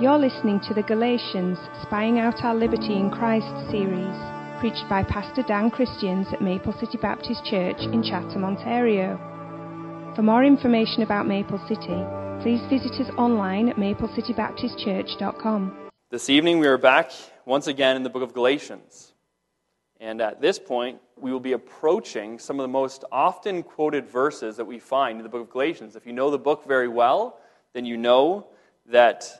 You're listening to the Galatians Spying Out Our Liberty in Christ series, preached by Pastor Dan Christians at Maple City Baptist Church in Chatham, Ontario. For more information about Maple City, please visit us online at maplecitybaptistchurch.com. This evening we are back once again in the book of Galatians. And at this point, we will be approaching some of the most often quoted verses that we find in the book of Galatians. If you know the book very well, then you know that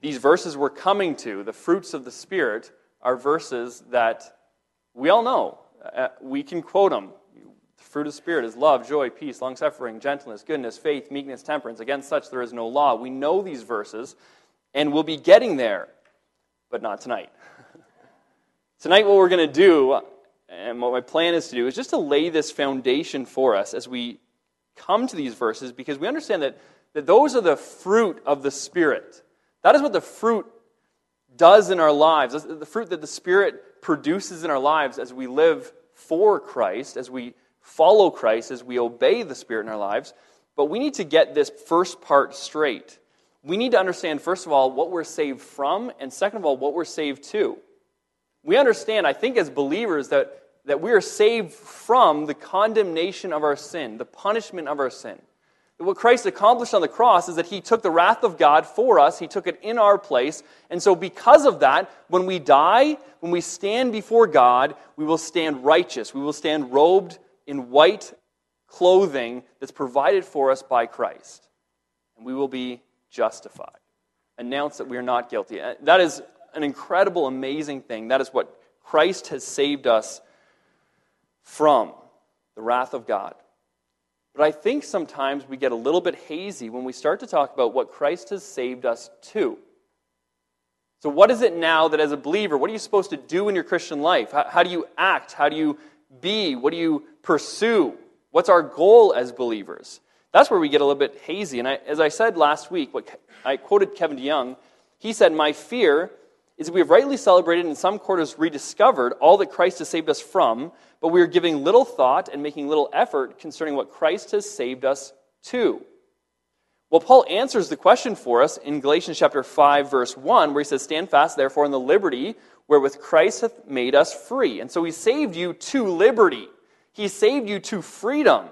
these verses we're coming to, the fruits of the Spirit, are verses that we all know. Uh, we can quote them. The fruit of the Spirit is love, joy, peace, long suffering, gentleness, goodness, faith, meekness, temperance. Against such there is no law. We know these verses, and we'll be getting there, but not tonight. tonight, what we're going to do, and what my plan is to do, is just to lay this foundation for us as we come to these verses, because we understand that, that those are the fruit of the Spirit. That is what the fruit does in our lives. The fruit that the Spirit produces in our lives as we live for Christ, as we follow Christ, as we obey the Spirit in our lives. But we need to get this first part straight. We need to understand, first of all, what we're saved from, and second of all, what we're saved to. We understand, I think, as believers, that, that we are saved from the condemnation of our sin, the punishment of our sin. What Christ accomplished on the cross is that he took the wrath of God for us, he took it in our place. And so, because of that, when we die, when we stand before God, we will stand righteous. We will stand robed in white clothing that's provided for us by Christ. And we will be justified. Announce that we are not guilty. Uh, that is an incredible, amazing thing. That is what Christ has saved us from the wrath of God. But I think sometimes we get a little bit hazy when we start to talk about what Christ has saved us to. So, what is it now that as a believer, what are you supposed to do in your Christian life? How, how do you act? How do you be? What do you pursue? What's our goal as believers? That's where we get a little bit hazy. And I, as I said last week, what I quoted Kevin DeYoung, he said, My fear is we have rightly celebrated and in some quarters rediscovered all that Christ has saved us from, but we are giving little thought and making little effort concerning what Christ has saved us to. Well, Paul answers the question for us in Galatians chapter 5, verse 1, where he says, Stand fast, therefore, in the liberty wherewith Christ hath made us free. And so he saved you to liberty. He saved you to freedom.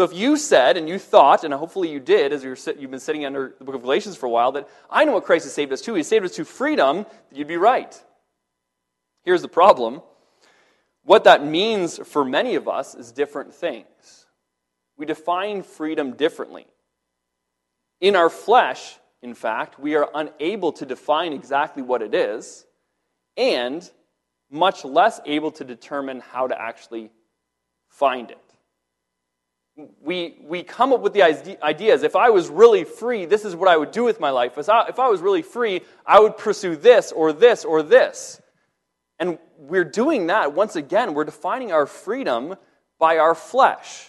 So if you said and you thought, and hopefully you did, as you've been sitting under the book of Galatians for a while, that I know what Christ has saved us to, He saved us to freedom, you'd be right. Here's the problem. What that means for many of us is different things. We define freedom differently. In our flesh, in fact, we are unable to define exactly what it is, and much less able to determine how to actually find it we, we come up with the ideas. If I was really free, this is what I would do with my life. If I, if I was really free, I would pursue this or this or this. And we're doing that, once again, we're defining our freedom by our flesh.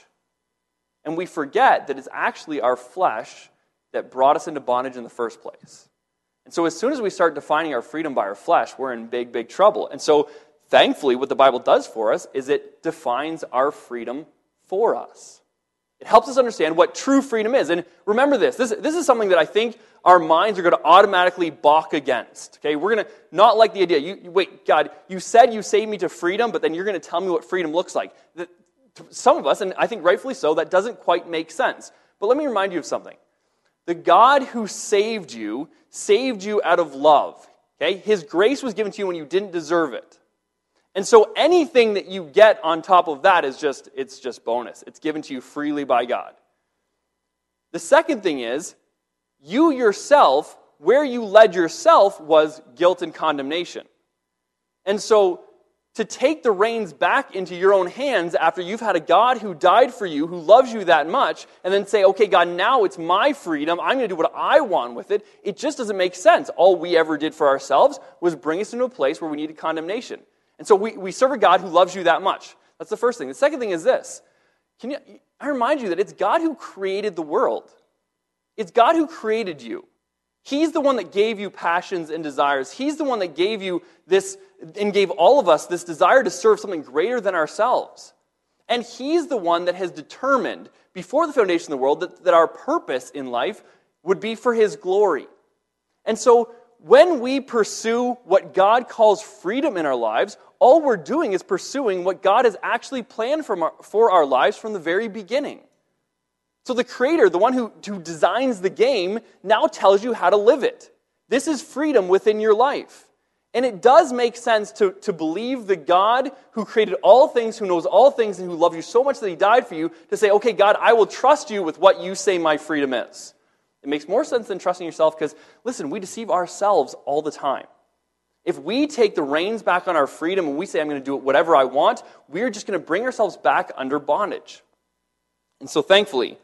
And we forget that it's actually our flesh that brought us into bondage in the first place. And so, as soon as we start defining our freedom by our flesh, we're in big, big trouble. And so, thankfully, what the Bible does for us is it defines our freedom for us. It helps us understand what true freedom is. And remember this this, this is something that I think our minds are going to automatically balk against. Okay, we're going to not like the idea. You, you, wait, God, you said you saved me to freedom, but then you're going to tell me what freedom looks like. The, some of us, and I think rightfully so, that doesn't quite make sense. But let me remind you of something. The God who saved you saved you out of love. Okay, His grace was given to you when you didn't deserve it. And so anything that you get on top of that is just it's just bonus. It's given to you freely by God. The second thing is you yourself where you led yourself was guilt and condemnation. And so to take the reins back into your own hands after you've had a God who died for you, who loves you that much, and then say, okay, God, now it's my freedom. I'm going to do what I want with it. It just doesn't make sense. All we ever did for ourselves was bring us into a place where we needed condemnation. And so we, we serve a God who loves you that much. That's the first thing. The second thing is this. Can you, I remind you that it's God who created the world. It's God who created you. He's the one that gave you passions and desires. He's the one that gave you this and gave all of us this desire to serve something greater than ourselves. And He's the one that has determined before the foundation of the world that, that our purpose in life would be for His glory. And so when we pursue what God calls freedom in our lives, all we're doing is pursuing what God has actually planned our, for our lives from the very beginning. So the creator, the one who, who designs the game, now tells you how to live it. This is freedom within your life. And it does make sense to, to believe the God who created all things, who knows all things, and who loves you so much that he died for you, to say, okay, God, I will trust you with what you say my freedom is. It makes more sense than trusting yourself because, listen, we deceive ourselves all the time. If we take the reins back on our freedom and we say, I'm going to do it whatever I want, we're just going to bring ourselves back under bondage. And so, thankfully,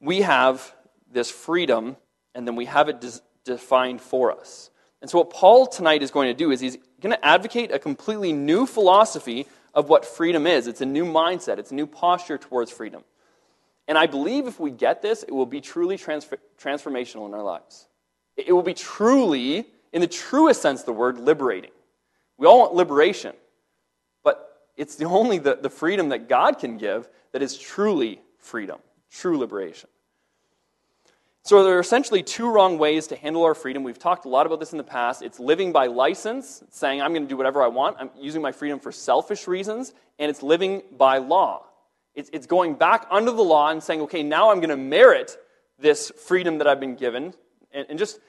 we have this freedom and then we have it des- defined for us. And so, what Paul tonight is going to do is he's going to advocate a completely new philosophy of what freedom is. It's a new mindset, it's a new posture towards freedom. And I believe if we get this, it will be truly transfer- transformational in our lives. It will be truly, in the truest sense of the word, liberating. We all want liberation, but it's the only the, the freedom that God can give that is truly freedom, true liberation. So there are essentially two wrong ways to handle our freedom. We've talked a lot about this in the past. It's living by license, saying I'm going to do whatever I want. I'm using my freedom for selfish reasons, and it's living by law. It's, it's going back under the law and saying, okay, now I'm going to merit this freedom that I've been given, and, and just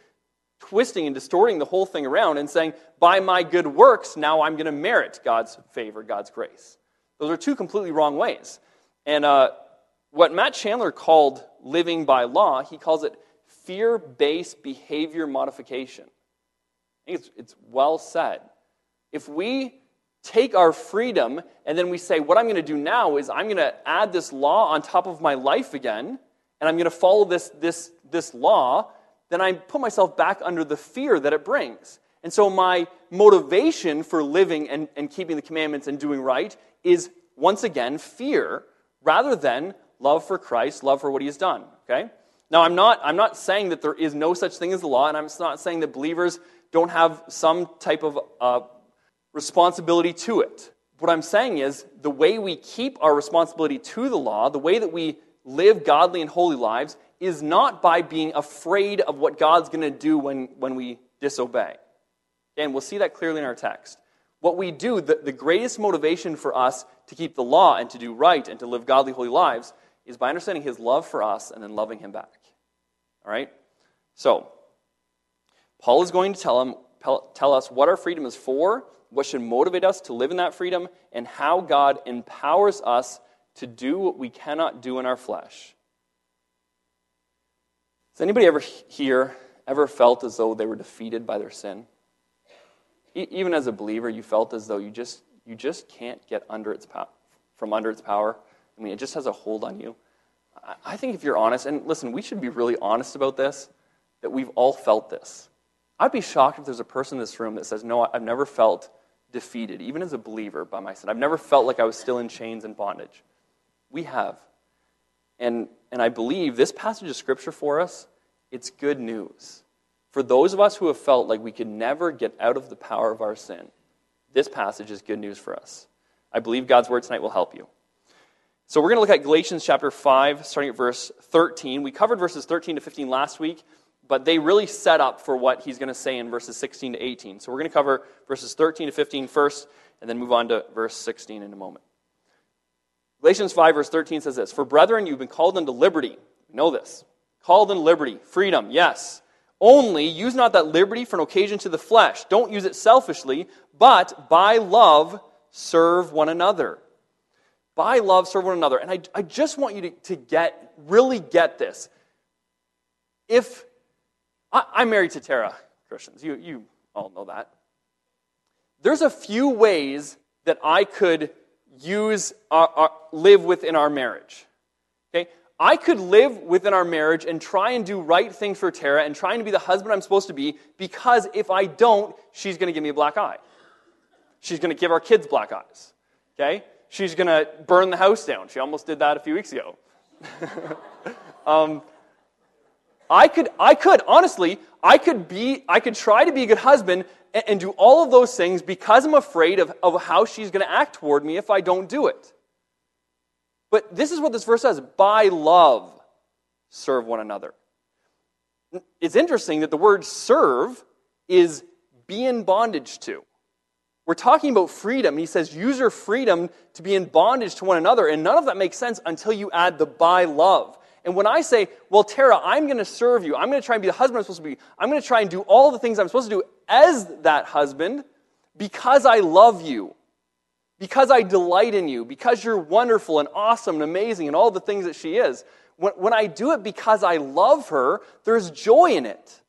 twisting and distorting the whole thing around and saying, by my good works, now I'm going to merit God's favor, God's grace. Those are two completely wrong ways. And uh, what Matt Chandler called living by law, he calls it fear based behavior modification. I think it's, it's well said. If we take our freedom and then we say, what I'm going to do now is I'm going to add this law on top of my life again, and I'm going to follow this, this, this law, then I put myself back under the fear that it brings. And so my motivation for living and, and keeping the commandments and doing right is once again fear rather than love for Christ, love for what he has done. Okay? Now, I'm not, I'm not saying that there is no such thing as the law, and I'm not saying that believers don't have some type of uh, responsibility to it. What I'm saying is the way we keep our responsibility to the law, the way that we live godly and holy lives, is not by being afraid of what God's going to do when, when we disobey. And we'll see that clearly in our text. What we do, the, the greatest motivation for us to keep the law and to do right and to live godly, holy lives is by understanding his love for us and then loving him back. All right? So, Paul is going to tell, him, tell us what our freedom is for, what should motivate us to live in that freedom, and how God empowers us to do what we cannot do in our flesh. Has anybody ever here ever felt as though they were defeated by their sin? E- even as a believer, you felt as though you just, you just can't get under its po- from under its power. I mean, it just has a hold on you. I think if you're honest, and listen, we should be really honest about this, that we've all felt this. I'd be shocked if there's a person in this room that says, No, I've never felt defeated, even as a believer by my sin. I've never felt like I was still in chains and bondage. We have. And, and I believe this passage of Scripture for us, it's good news. For those of us who have felt like we could never get out of the power of our sin, this passage is good news for us. I believe God's word tonight will help you. So we're going to look at Galatians chapter 5, starting at verse 13. We covered verses 13 to 15 last week, but they really set up for what he's going to say in verses 16 to 18. So we're going to cover verses 13 to 15 first, and then move on to verse 16 in a moment. Galatians 5, verse 13 says this For brethren, you've been called unto liberty. Know this. Called unto liberty, freedom, yes. Only use not that liberty for an occasion to the flesh. Don't use it selfishly, but by love serve one another. By love, serve one another. And I, I just want you to, to get, really get this. If I, I'm married to Tara, Christians, you, you all know that. There's a few ways that I could use, our, our, live within our marriage. Okay? I could live within our marriage and try and do right things for Tara and trying to be the husband I'm supposed to be because if I don't, she's going to give me a black eye. She's going to give our kids black eyes. Okay? she's going to burn the house down. She almost did that a few weeks ago. um, I could, I could, honestly, I could be, I could try to be a good husband and, and do all of those things because I'm afraid of, of how she's going to act toward me if I don't do it. But this is what this verse says by love, serve one another. It's interesting that the word serve is be in bondage to. We're talking about freedom. He says, use your freedom to be in bondage to one another. And none of that makes sense until you add the by love. And when I say, well, Tara, I'm going to serve you, I'm going to try and be the husband I'm supposed to be, I'm going to try and do all the things I'm supposed to do as that husband because I love you, because I delight in you, because you're wonderful and awesome and amazing and all the things that she is. When, when I do it because I love her, there's joy in it.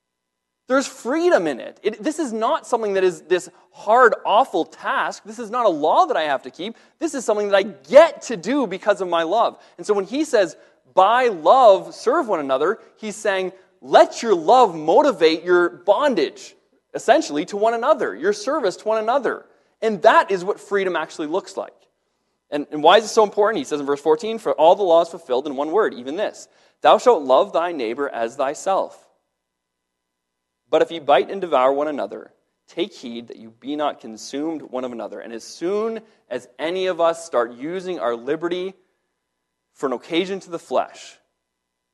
There's freedom in it. it. This is not something that is this hard, awful task. This is not a law that I have to keep. This is something that I get to do because of my love. And so when he says, by love, serve one another, he's saying, let your love motivate your bondage, essentially, to one another, your service to one another. And that is what freedom actually looks like. And, and why is it so important? He says in verse 14, For all the law is fulfilled in one word, even this Thou shalt love thy neighbor as thyself. But if ye bite and devour one another, take heed that you be not consumed one of another. And as soon as any of us start using our liberty for an occasion to the flesh,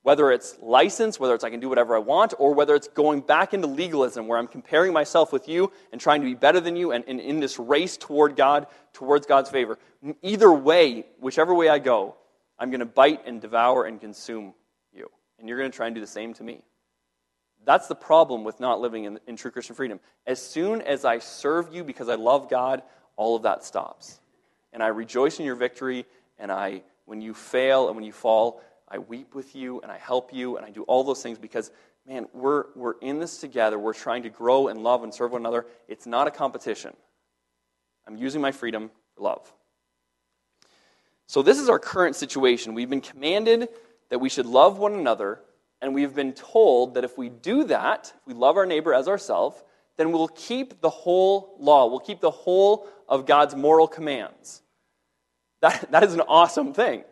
whether it's license, whether it's I can do whatever I want, or whether it's going back into legalism where I'm comparing myself with you and trying to be better than you and, and in this race toward God, towards God's favor. Either way, whichever way I go, I'm going to bite and devour and consume you. And you're going to try and do the same to me. That's the problem with not living in, in true Christian freedom. As soon as I serve you because I love God, all of that stops. And I rejoice in your victory, and I, when you fail and when you fall, I weep with you and I help you and I do all those things because, man, we're, we're in this together. We're trying to grow and love and serve one another. It's not a competition. I'm using my freedom for love. So, this is our current situation. We've been commanded that we should love one another, and we've been told that if we do that, if we love our neighbor as ourselves, then we'll keep the whole law. We'll keep the whole of God's moral commands. That, that is an awesome thing.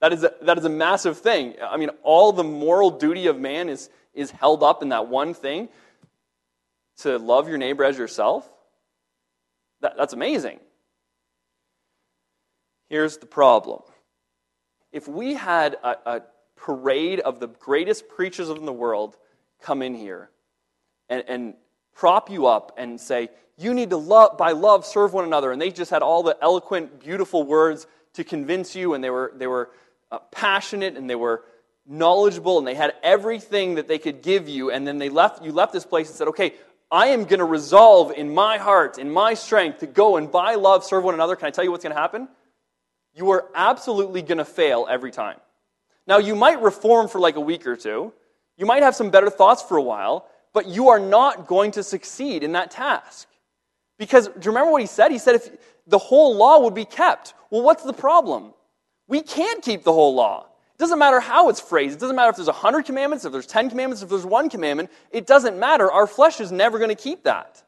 That is, a, that is a massive thing. I mean, all the moral duty of man is, is held up in that one thing to love your neighbor as yourself. That, that's amazing. Here's the problem if we had a, a parade of the greatest preachers in the world come in here and, and prop you up and say, you need to love, by love, serve one another. And they just had all the eloquent, beautiful words to convince you, and they were, they were uh, passionate and they were knowledgeable and they had everything that they could give you. And then they left you left this place and said okay i am going to resolve in my heart in my strength to go and by love serve one another. Can i tell you what's going to happen? You are absolutely going to fail every time. Now you might reform for like a week or two. You might have some better thoughts for a while but you are not going to succeed in that task. Because do you remember what he said? He said if the whole law would be kept. Well what's the problem we can't keep the whole law. It doesn't matter how it's phrased. It doesn't matter if there's 100 commandments, if there's 10 commandments, if there's one commandment. It doesn't matter. Our flesh is never going to keep that.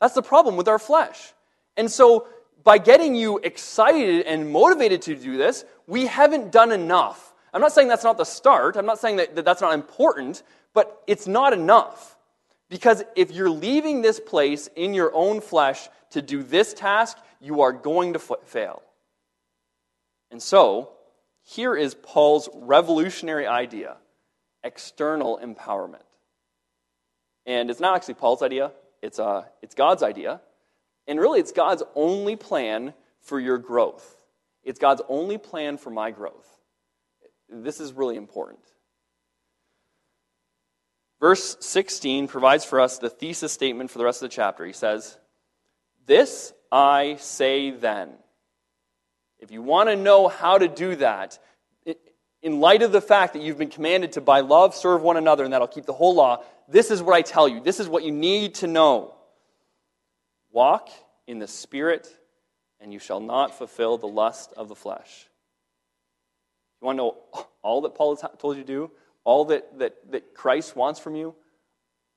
That's the problem with our flesh. And so, by getting you excited and motivated to do this, we haven't done enough. I'm not saying that's not the start. I'm not saying that, that that's not important, but it's not enough. Because if you're leaving this place in your own flesh to do this task, you are going to fail. And so, here is Paul's revolutionary idea external empowerment. And it's not actually Paul's idea, it's, uh, it's God's idea. And really, it's God's only plan for your growth. It's God's only plan for my growth. This is really important. Verse 16 provides for us the thesis statement for the rest of the chapter. He says, This I say then. If you want to know how to do that, in light of the fact that you've been commanded to by love serve one another and that'll keep the whole law, this is what I tell you. This is what you need to know. Walk in the Spirit, and you shall not fulfill the lust of the flesh. You want to know all that Paul has told you to do? All that, that, that Christ wants from you?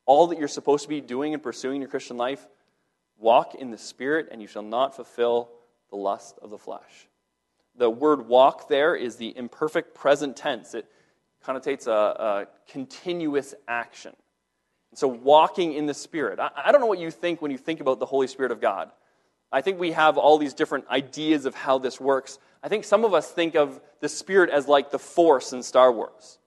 All that you're supposed to be doing and pursuing in your Christian life? Walk in the Spirit, and you shall not fulfill the lust of the flesh. The word walk there is the imperfect present tense. It connotates a, a continuous action. So, walking in the Spirit. I, I don't know what you think when you think about the Holy Spirit of God. I think we have all these different ideas of how this works. I think some of us think of the Spirit as like the Force in Star Wars.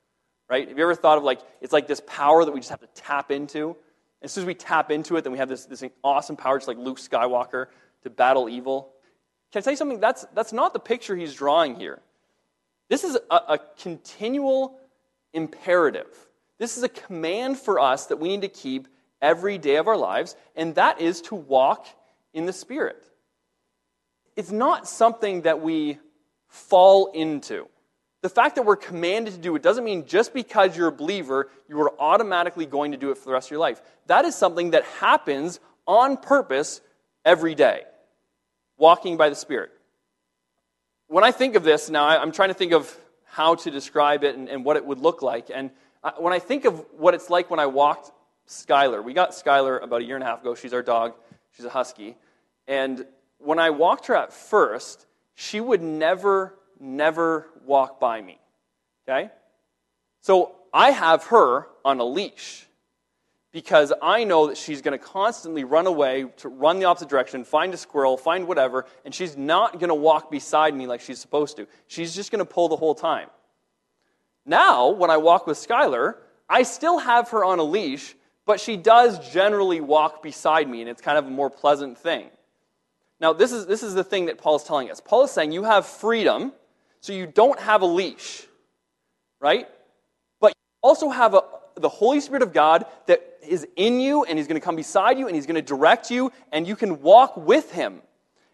right? Have you ever thought of like, it's like this power that we just have to tap into? As soon as we tap into it, then we have this, this awesome power, just like Luke Skywalker, to battle evil. Can I tell you something? That's, that's not the picture he's drawing here. This is a, a continual imperative. This is a command for us that we need to keep every day of our lives, and that is to walk in the Spirit. It's not something that we fall into. The fact that we're commanded to do it doesn't mean just because you're a believer, you are automatically going to do it for the rest of your life. That is something that happens on purpose every day, walking by the Spirit. When I think of this now, I'm trying to think of how to describe it and, and what it would look like. And when I think of what it's like when I walked Skylar, we got Skylar about a year and a half ago. She's our dog, she's a husky. And when I walked her at first, she would never, never walk by me. Okay? So I have her on a leash because I know that she's going to constantly run away to run the opposite direction, find a squirrel, find whatever, and she's not going to walk beside me like she's supposed to. She's just going to pull the whole time. Now, when I walk with Skylar, I still have her on a leash, but she does generally walk beside me, and it's kind of a more pleasant thing. Now, this is, this is the thing that Paul is telling us. Paul is saying you have freedom, so you don't have a leash, right? But you also have a, the Holy Spirit of God that is in you, and He's going to come beside you, and He's going to direct you, and you can walk with Him.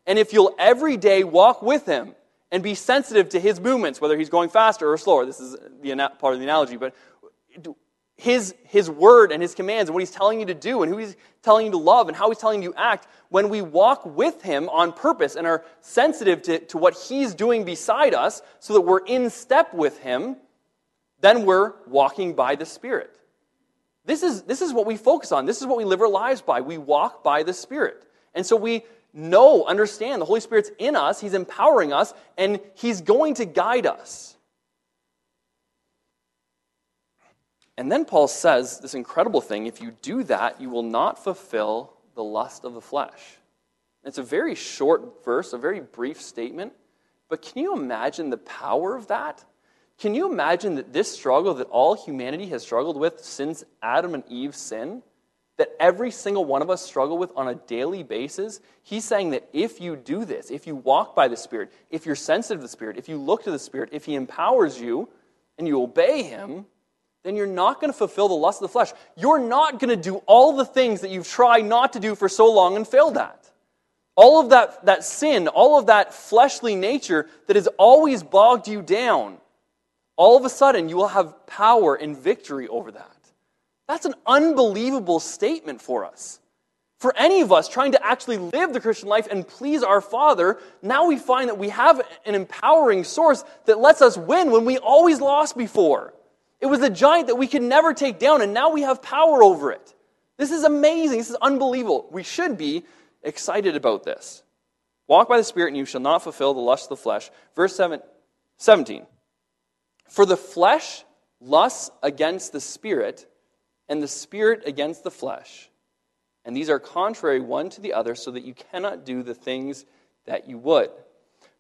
And if you'll every day walk with Him, and be sensitive to his movements, whether he's going faster or slower. This is the part of the analogy, but his, his word and his commands and what he's telling you to do and who he's telling you to love and how he's telling you to act, when we walk with him on purpose and are sensitive to, to what he's doing beside us so that we're in step with him, then we're walking by the Spirit. This is, this is what we focus on. This is what we live our lives by. We walk by the Spirit. And so we know, understand the Holy Spirit's in us, He's empowering us, and He's going to guide us. And then Paul says this incredible thing if you do that, you will not fulfill the lust of the flesh. It's a very short verse, a very brief statement, but can you imagine the power of that? Can you imagine that this struggle that all humanity has struggled with since Adam and Eve sinned? that every single one of us struggle with on a daily basis, he's saying that if you do this, if you walk by the Spirit, if you're sensitive to the Spirit, if you look to the Spirit, if he empowers you and you obey him, then you're not going to fulfill the lust of the flesh. You're not going to do all the things that you've tried not to do for so long and failed at. All of that, that sin, all of that fleshly nature that has always bogged you down, all of a sudden you will have power and victory over that. That's an unbelievable statement for us. For any of us trying to actually live the Christian life and please our Father, now we find that we have an empowering source that lets us win when we always lost before. It was a giant that we could never take down, and now we have power over it. This is amazing. This is unbelievable. We should be excited about this. Walk by the Spirit, and you shall not fulfill the lust of the flesh. Verse 7, 17. For the flesh lusts against the Spirit and the spirit against the flesh. And these are contrary one to the other, so that you cannot do the things that you would.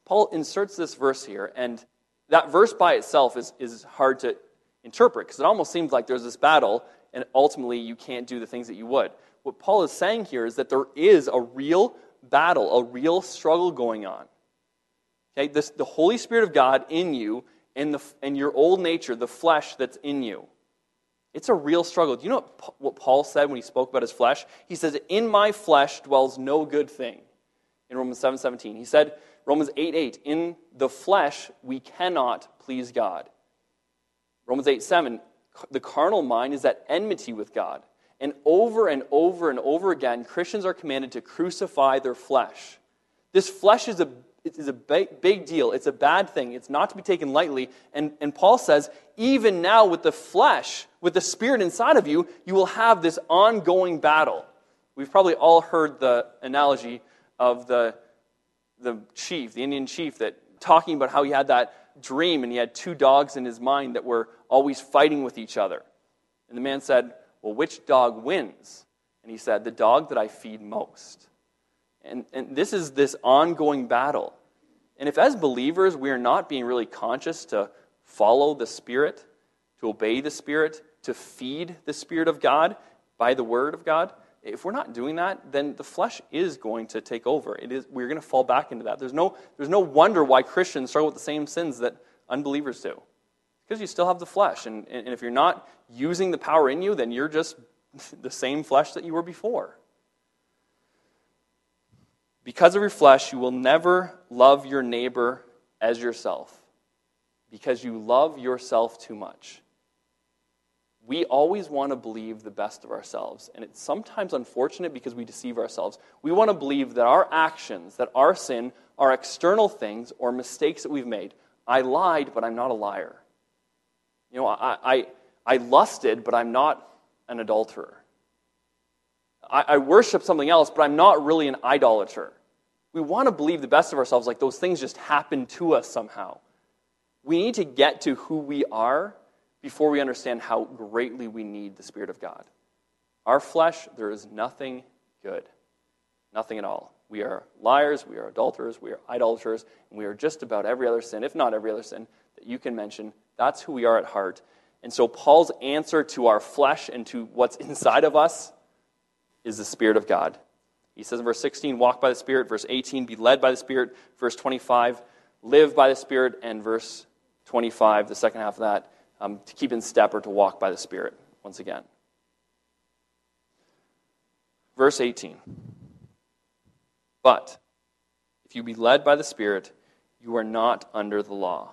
Paul inserts this verse here, and that verse by itself is, is hard to interpret because it almost seems like there's this battle, and ultimately you can't do the things that you would. What Paul is saying here is that there is a real battle, a real struggle going on. Okay, this, the Holy Spirit of God in you and, the, and your old nature, the flesh that's in you. It's a real struggle. Do you know what Paul said when he spoke about his flesh? He says, In my flesh dwells no good thing. In Romans 7 17. He said, Romans 8 8, In the flesh we cannot please God. Romans 8 7, the carnal mind is at enmity with God. And over and over and over again, Christians are commanded to crucify their flesh. This flesh is a is a big deal. It's a bad thing. It's not to be taken lightly. And, and Paul says, even now with the flesh, with the spirit inside of you, you will have this ongoing battle. We've probably all heard the analogy of the, the chief, the Indian chief, that talking about how he had that dream and he had two dogs in his mind that were always fighting with each other. And the man said, Well, which dog wins? And he said, The dog that I feed most. And, and this is this ongoing battle. And if, as believers, we are not being really conscious to follow the Spirit, to obey the Spirit, to feed the Spirit of God by the Word of God, if we're not doing that, then the flesh is going to take over. It is, we're going to fall back into that. There's no, there's no wonder why Christians struggle with the same sins that unbelievers do. Because you still have the flesh. And, and if you're not using the power in you, then you're just the same flesh that you were before. Because of your flesh, you will never love your neighbor as yourself, because you love yourself too much. We always want to believe the best of ourselves, and it's sometimes unfortunate because we deceive ourselves. We want to believe that our actions, that our sin, are external things or mistakes that we've made. I lied, but I'm not a liar. You know, I, I, I lusted, but I'm not an adulterer. I, I worship something else, but I'm not really an idolater. We want to believe the best of ourselves, like those things just happen to us somehow. We need to get to who we are before we understand how greatly we need the Spirit of God. Our flesh, there is nothing good. Nothing at all. We are liars, we are adulterers, we are idolaters, and we are just about every other sin, if not every other sin, that you can mention. That's who we are at heart. And so, Paul's answer to our flesh and to what's inside of us is the Spirit of God. He says in verse 16, walk by the Spirit. Verse 18, be led by the Spirit. Verse 25, live by the Spirit. And verse 25, the second half of that, um, to keep in step or to walk by the Spirit, once again. Verse 18, but if you be led by the Spirit, you are not under the law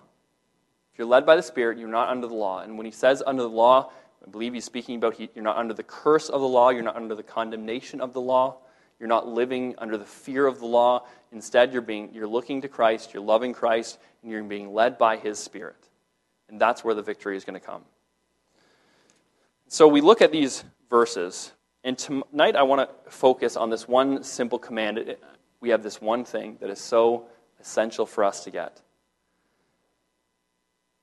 If you're led by the Spirit, you're not under the law. And when he says under the law, I believe he's speaking about he, you're not under the curse of the law, you're not under the condemnation of the law, you're not living under the fear of the law. Instead, you're, being, you're looking to Christ, you're loving Christ, and you're being led by his Spirit. And that's where the victory is going to come. So we look at these verses, and tonight I want to focus on this one simple command. We have this one thing that is so essential for us to get.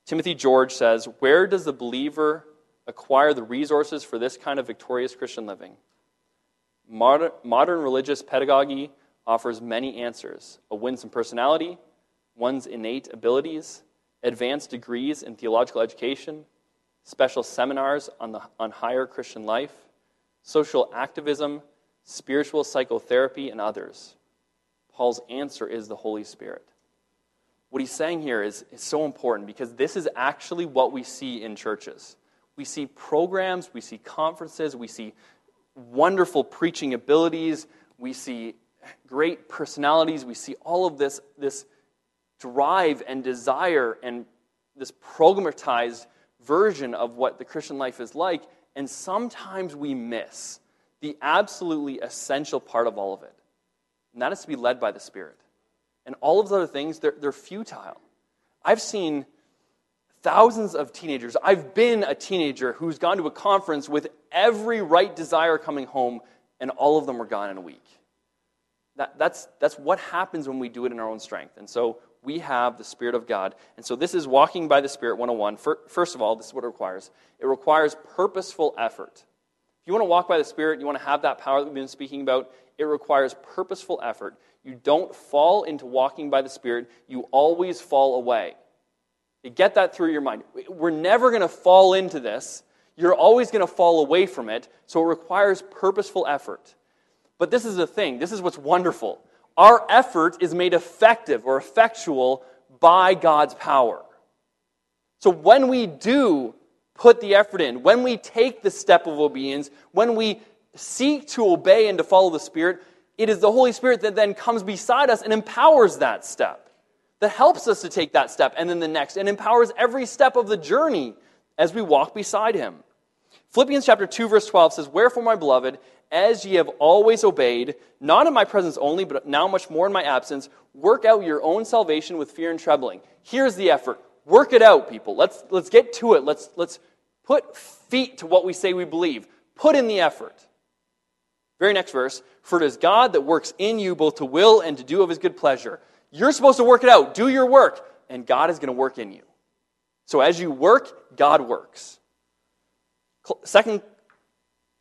Timothy George says, Where does the believer acquire the resources for this kind of victorious Christian living? Modern, modern religious pedagogy offers many answers a winsome personality, one's innate abilities, advanced degrees in theological education, special seminars on, the, on higher Christian life, social activism, spiritual psychotherapy, and others. Paul's answer is the Holy Spirit what he's saying here is, is so important because this is actually what we see in churches. We see programs, we see conferences, we see wonderful preaching abilities, we see great personalities, we see all of this, this drive and desire and this programatized version of what the Christian life is like, and sometimes we miss the absolutely essential part of all of it, and that is to be led by the Spirit and all of those other things, they're, they're futile. I've seen thousands of teenagers. I've been a teenager who's gone to a conference with every right desire coming home, and all of them were gone in a week. That, that's, that's what happens when we do it in our own strength. And so we have the Spirit of God. And so this is walking by the Spirit 101. First of all, this is what it requires it requires purposeful effort. If you want to walk by the Spirit, you want to have that power that we've been speaking about, it requires purposeful effort. You don't fall into walking by the Spirit, you always fall away. You get that through your mind. We're never going to fall into this. You're always going to fall away from it, so it requires purposeful effort. But this is the thing this is what's wonderful. Our effort is made effective or effectual by God's power. So when we do put the effort in, when we take the step of obedience, when we seek to obey and to follow the Spirit, it is the Holy Spirit that then comes beside us and empowers that step, that helps us to take that step and then the next, and empowers every step of the journey as we walk beside Him. Philippians chapter 2, verse 12 says, Wherefore, my beloved, as ye have always obeyed, not in my presence only, but now much more in my absence, work out your own salvation with fear and trembling. Here's the effort. Work it out, people. Let's, let's get to it. Let's, let's put feet to what we say we believe. Put in the effort. Very next verse. For it is God that works in you both to will and to do of his good pleasure. You're supposed to work it out. Do your work, and God is going to work in you. So as you work, God works. Second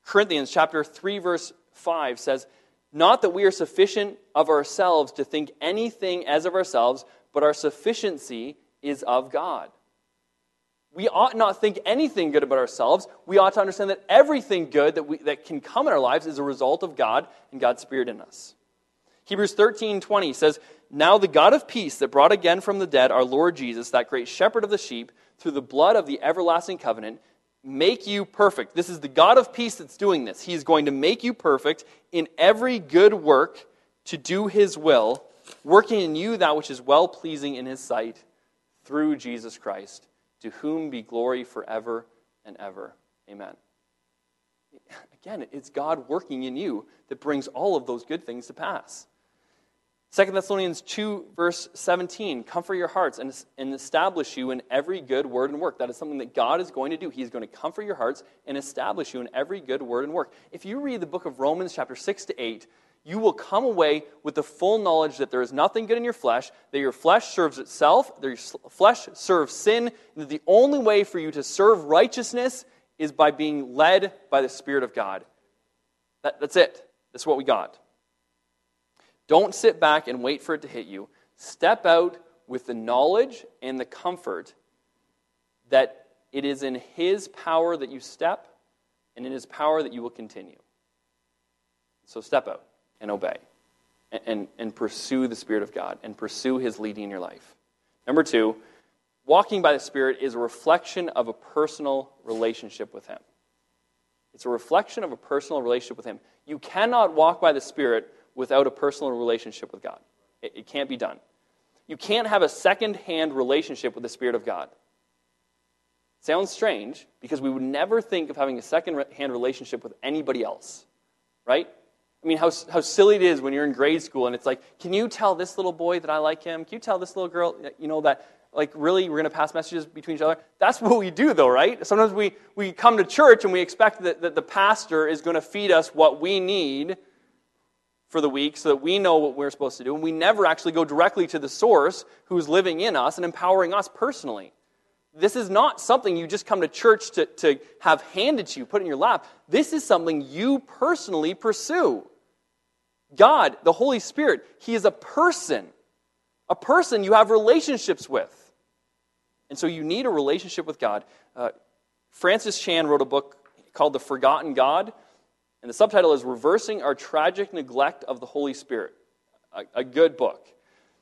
Corinthians chapter 3 verse 5 says, "Not that we are sufficient of ourselves to think anything as of ourselves, but our sufficiency is of God." we ought not think anything good about ourselves. We ought to understand that everything good that, we, that can come in our lives is a result of God and God's Spirit in us. Hebrews 13 20 says, Now the God of peace that brought again from the dead our Lord Jesus, that great shepherd of the sheep, through the blood of the everlasting covenant, make you perfect. This is the God of peace that's doing this. He is going to make you perfect in every good work to do his will, working in you that which is well pleasing in his sight through Jesus Christ to whom be glory forever and ever. Amen. Again, it's God working in you that brings all of those good things to pass. 2 Thessalonians 2, verse 17 comfort your hearts and, and establish you in every good word and work. That is something that God is going to do. He's going to comfort your hearts and establish you in every good word and work. If you read the book of Romans, chapter 6 to 8, you will come away with the full knowledge that there is nothing good in your flesh, that your flesh serves itself, that your flesh serves sin, and that the only way for you to serve righteousness is by being led by the Spirit of God. That, that's it. That's what we got. Don't sit back and wait for it to hit you. Step out with the knowledge and the comfort that it is in His power that you step, and in His power that you will continue. So step out and obey and, and, and pursue the Spirit of God and pursue His leading in your life. Number two, walking by the Spirit is a reflection of a personal relationship with Him. It's a reflection of a personal relationship with Him. You cannot walk by the Spirit without a personal relationship with God. It, it can't be done. You can't have a second hand relationship with the Spirit of God. Sounds strange because we would never think of having a second hand relationship with anybody else, right? I mean, how, how silly it is when you're in grade school and it's like, can you tell this little boy that I like him? Can you tell this little girl, you know, that, like, really, we're going to pass messages between each other? That's what we do, though, right? Sometimes we, we come to church and we expect that, that the pastor is going to feed us what we need for the week so that we know what we're supposed to do. And we never actually go directly to the source who's living in us and empowering us personally. This is not something you just come to church to, to have handed to you, put in your lap. This is something you personally pursue. God, the Holy Spirit, He is a person, a person you have relationships with. And so you need a relationship with God. Uh, Francis Chan wrote a book called The Forgotten God, and the subtitle is Reversing Our Tragic Neglect of the Holy Spirit. A, a good book.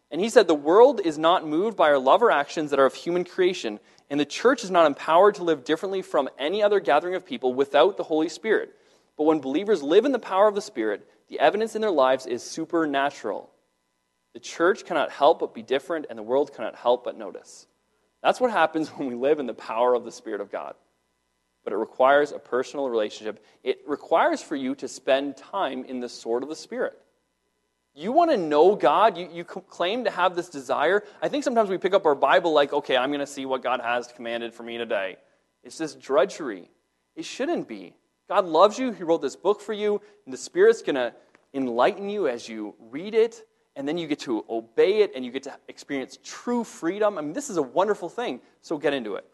And he said, The world is not moved by our love or actions that are of human creation, and the church is not empowered to live differently from any other gathering of people without the Holy Spirit. But when believers live in the power of the Spirit, the evidence in their lives is supernatural. The church cannot help but be different, and the world cannot help but notice. That's what happens when we live in the power of the Spirit of God. But it requires a personal relationship. It requires for you to spend time in the sword of the Spirit. You want to know God? You, you claim to have this desire. I think sometimes we pick up our Bible like, okay, I'm going to see what God has commanded for me today. It's this drudgery. It shouldn't be. God loves you. He wrote this book for you, and the Spirit's going to enlighten you as you read it, and then you get to obey it, and you get to experience true freedom. I mean, this is a wonderful thing, so get into it.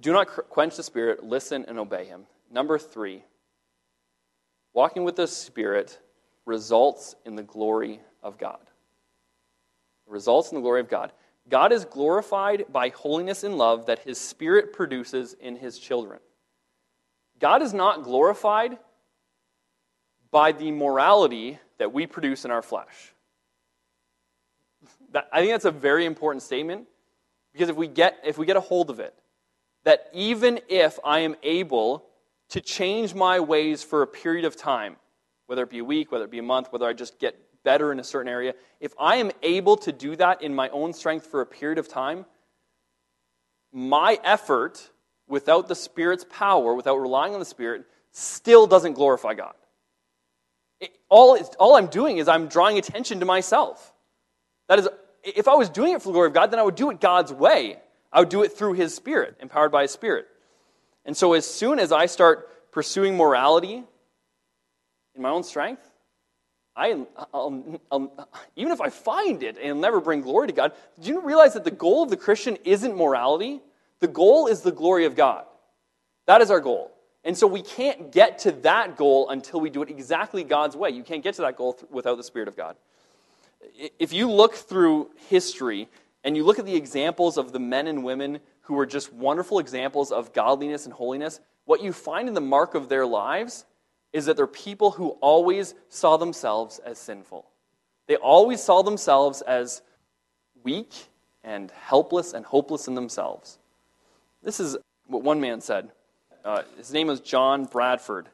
Do not quench the Spirit, listen and obey Him. Number three, walking with the Spirit results in the glory of God. Results in the glory of God. God is glorified by holiness and love that His Spirit produces in His children. God is not glorified by the morality that we produce in our flesh. I think that's a very important statement because if we, get, if we get a hold of it, that even if I am able to change my ways for a period of time, whether it be a week, whether it be a month, whether I just get better in a certain area, if I am able to do that in my own strength for a period of time, my effort without the Spirit's power, without relying on the Spirit, still doesn't glorify God. It, all, all I'm doing is I'm drawing attention to myself. That is, if I was doing it for the glory of God, then I would do it God's way. I would do it through His Spirit, empowered by His Spirit. And so as soon as I start pursuing morality in my own strength, I, I'll, I'll, even if I find it and it'll never bring glory to God, do you realize that the goal of the Christian isn't morality? The goal is the glory of God. That is our goal. And so we can't get to that goal until we do it exactly God's way. You can't get to that goal without the Spirit of God. If you look through history, and you look at the examples of the men and women who were just wonderful examples of godliness and holiness, what you find in the mark of their lives is that they're people who always saw themselves as sinful. They always saw themselves as weak and helpless and hopeless in themselves. This is what one man said. Uh, his name was John Bradford.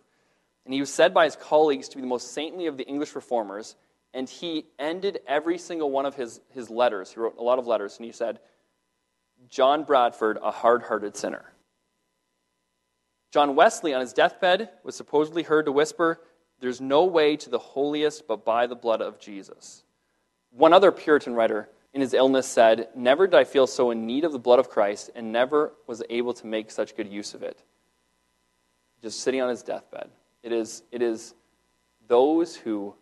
And he was said by his colleagues to be the most saintly of the English reformers. And he ended every single one of his, his letters. He wrote a lot of letters. And he said, John Bradford, a hard hearted sinner. John Wesley, on his deathbed, was supposedly heard to whisper, There's no way to the holiest but by the blood of Jesus. One other Puritan writer in his illness said, Never did I feel so in need of the blood of Christ, and never was able to make such good use of it. Just sitting on his deathbed. It is, it is those who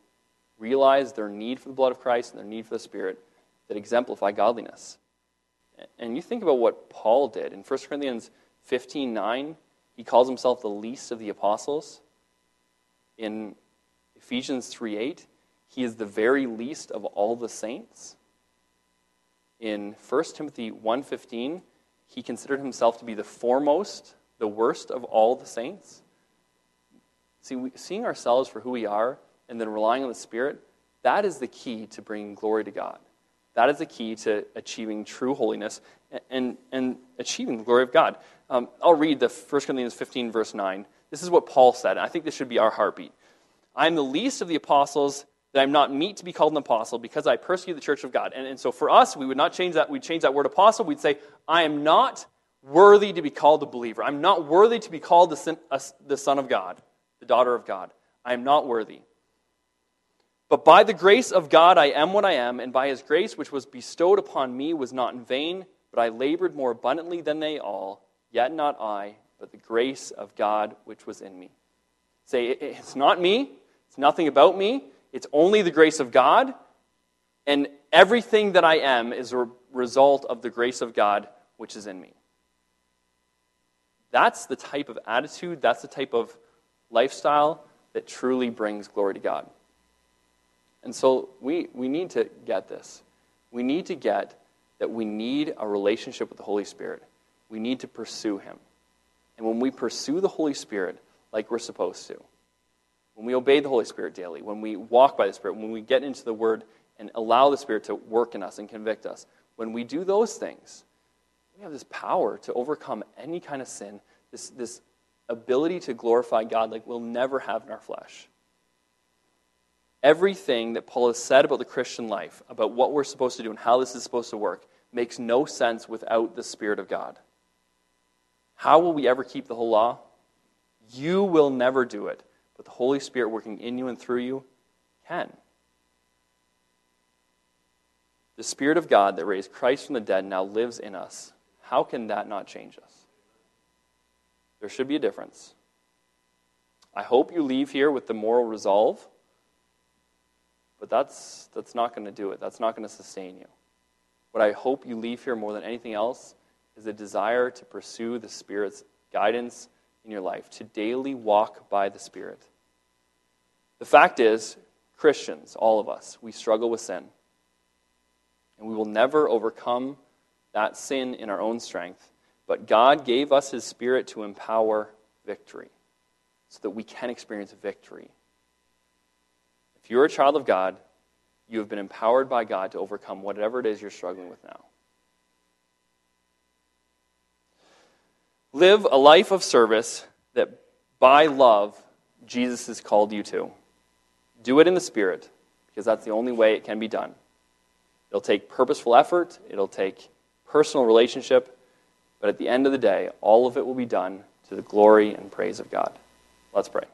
realize their need for the blood of Christ and their need for the Spirit that exemplify godliness. And you think about what Paul did. In 1 Corinthians 15 9, he calls himself the least of the apostles. In Ephesians 3 8, he is the very least of all the saints. In 1 Timothy 1:15, he considered himself to be the foremost, the worst of all the saints. See, we, seeing ourselves for who we are and then relying on the Spirit, that is the key to bringing glory to God. That is the key to achieving true holiness and, and, achieving the glory of God. Um, I'll read the 1 Corinthians 15, verse 9. This is what Paul said, and I think this should be our heartbeat. I am the least of the apostles, that I'm not meet to be called an apostle because I persecute the church of God. And, and so for us, we would not change that. We'd change that word apostle. We'd say, I am not worthy to be called a believer. I'm not worthy to be called the son, the son of God the daughter of God. I am not worthy. But by the grace of God I am what I am, and by his grace which was bestowed upon me was not in vain, but I labored more abundantly than they all, yet not I, but the grace of God which was in me. Say, it's not me, it's nothing about me, it's only the grace of God, and everything that I am is a result of the grace of God which is in me. That's the type of attitude, that's the type of lifestyle that truly brings glory to God. And so we, we need to get this. We need to get that we need a relationship with the Holy Spirit. We need to pursue Him. And when we pursue the Holy Spirit like we're supposed to, when we obey the Holy Spirit daily, when we walk by the Spirit, when we get into the Word and allow the Spirit to work in us and convict us, when we do those things, we have this power to overcome any kind of sin, this, this ability to glorify God like we'll never have in our flesh. Everything that Paul has said about the Christian life, about what we're supposed to do and how this is supposed to work, makes no sense without the Spirit of God. How will we ever keep the whole law? You will never do it, but the Holy Spirit working in you and through you can. The Spirit of God that raised Christ from the dead now lives in us. How can that not change us? There should be a difference. I hope you leave here with the moral resolve, but that's, that's not going to do it. That's not going to sustain you. What I hope you leave here more than anything else is a desire to pursue the Spirit's guidance in your life, to daily walk by the Spirit. The fact is, Christians, all of us, we struggle with sin. And we will never overcome that sin in our own strength. But God gave us His Spirit to empower victory so that we can experience victory. If you're a child of God, you have been empowered by God to overcome whatever it is you're struggling with now. Live a life of service that by love Jesus has called you to. Do it in the Spirit, because that's the only way it can be done. It'll take purposeful effort, it'll take personal relationship, but at the end of the day, all of it will be done to the glory and praise of God. Let's pray.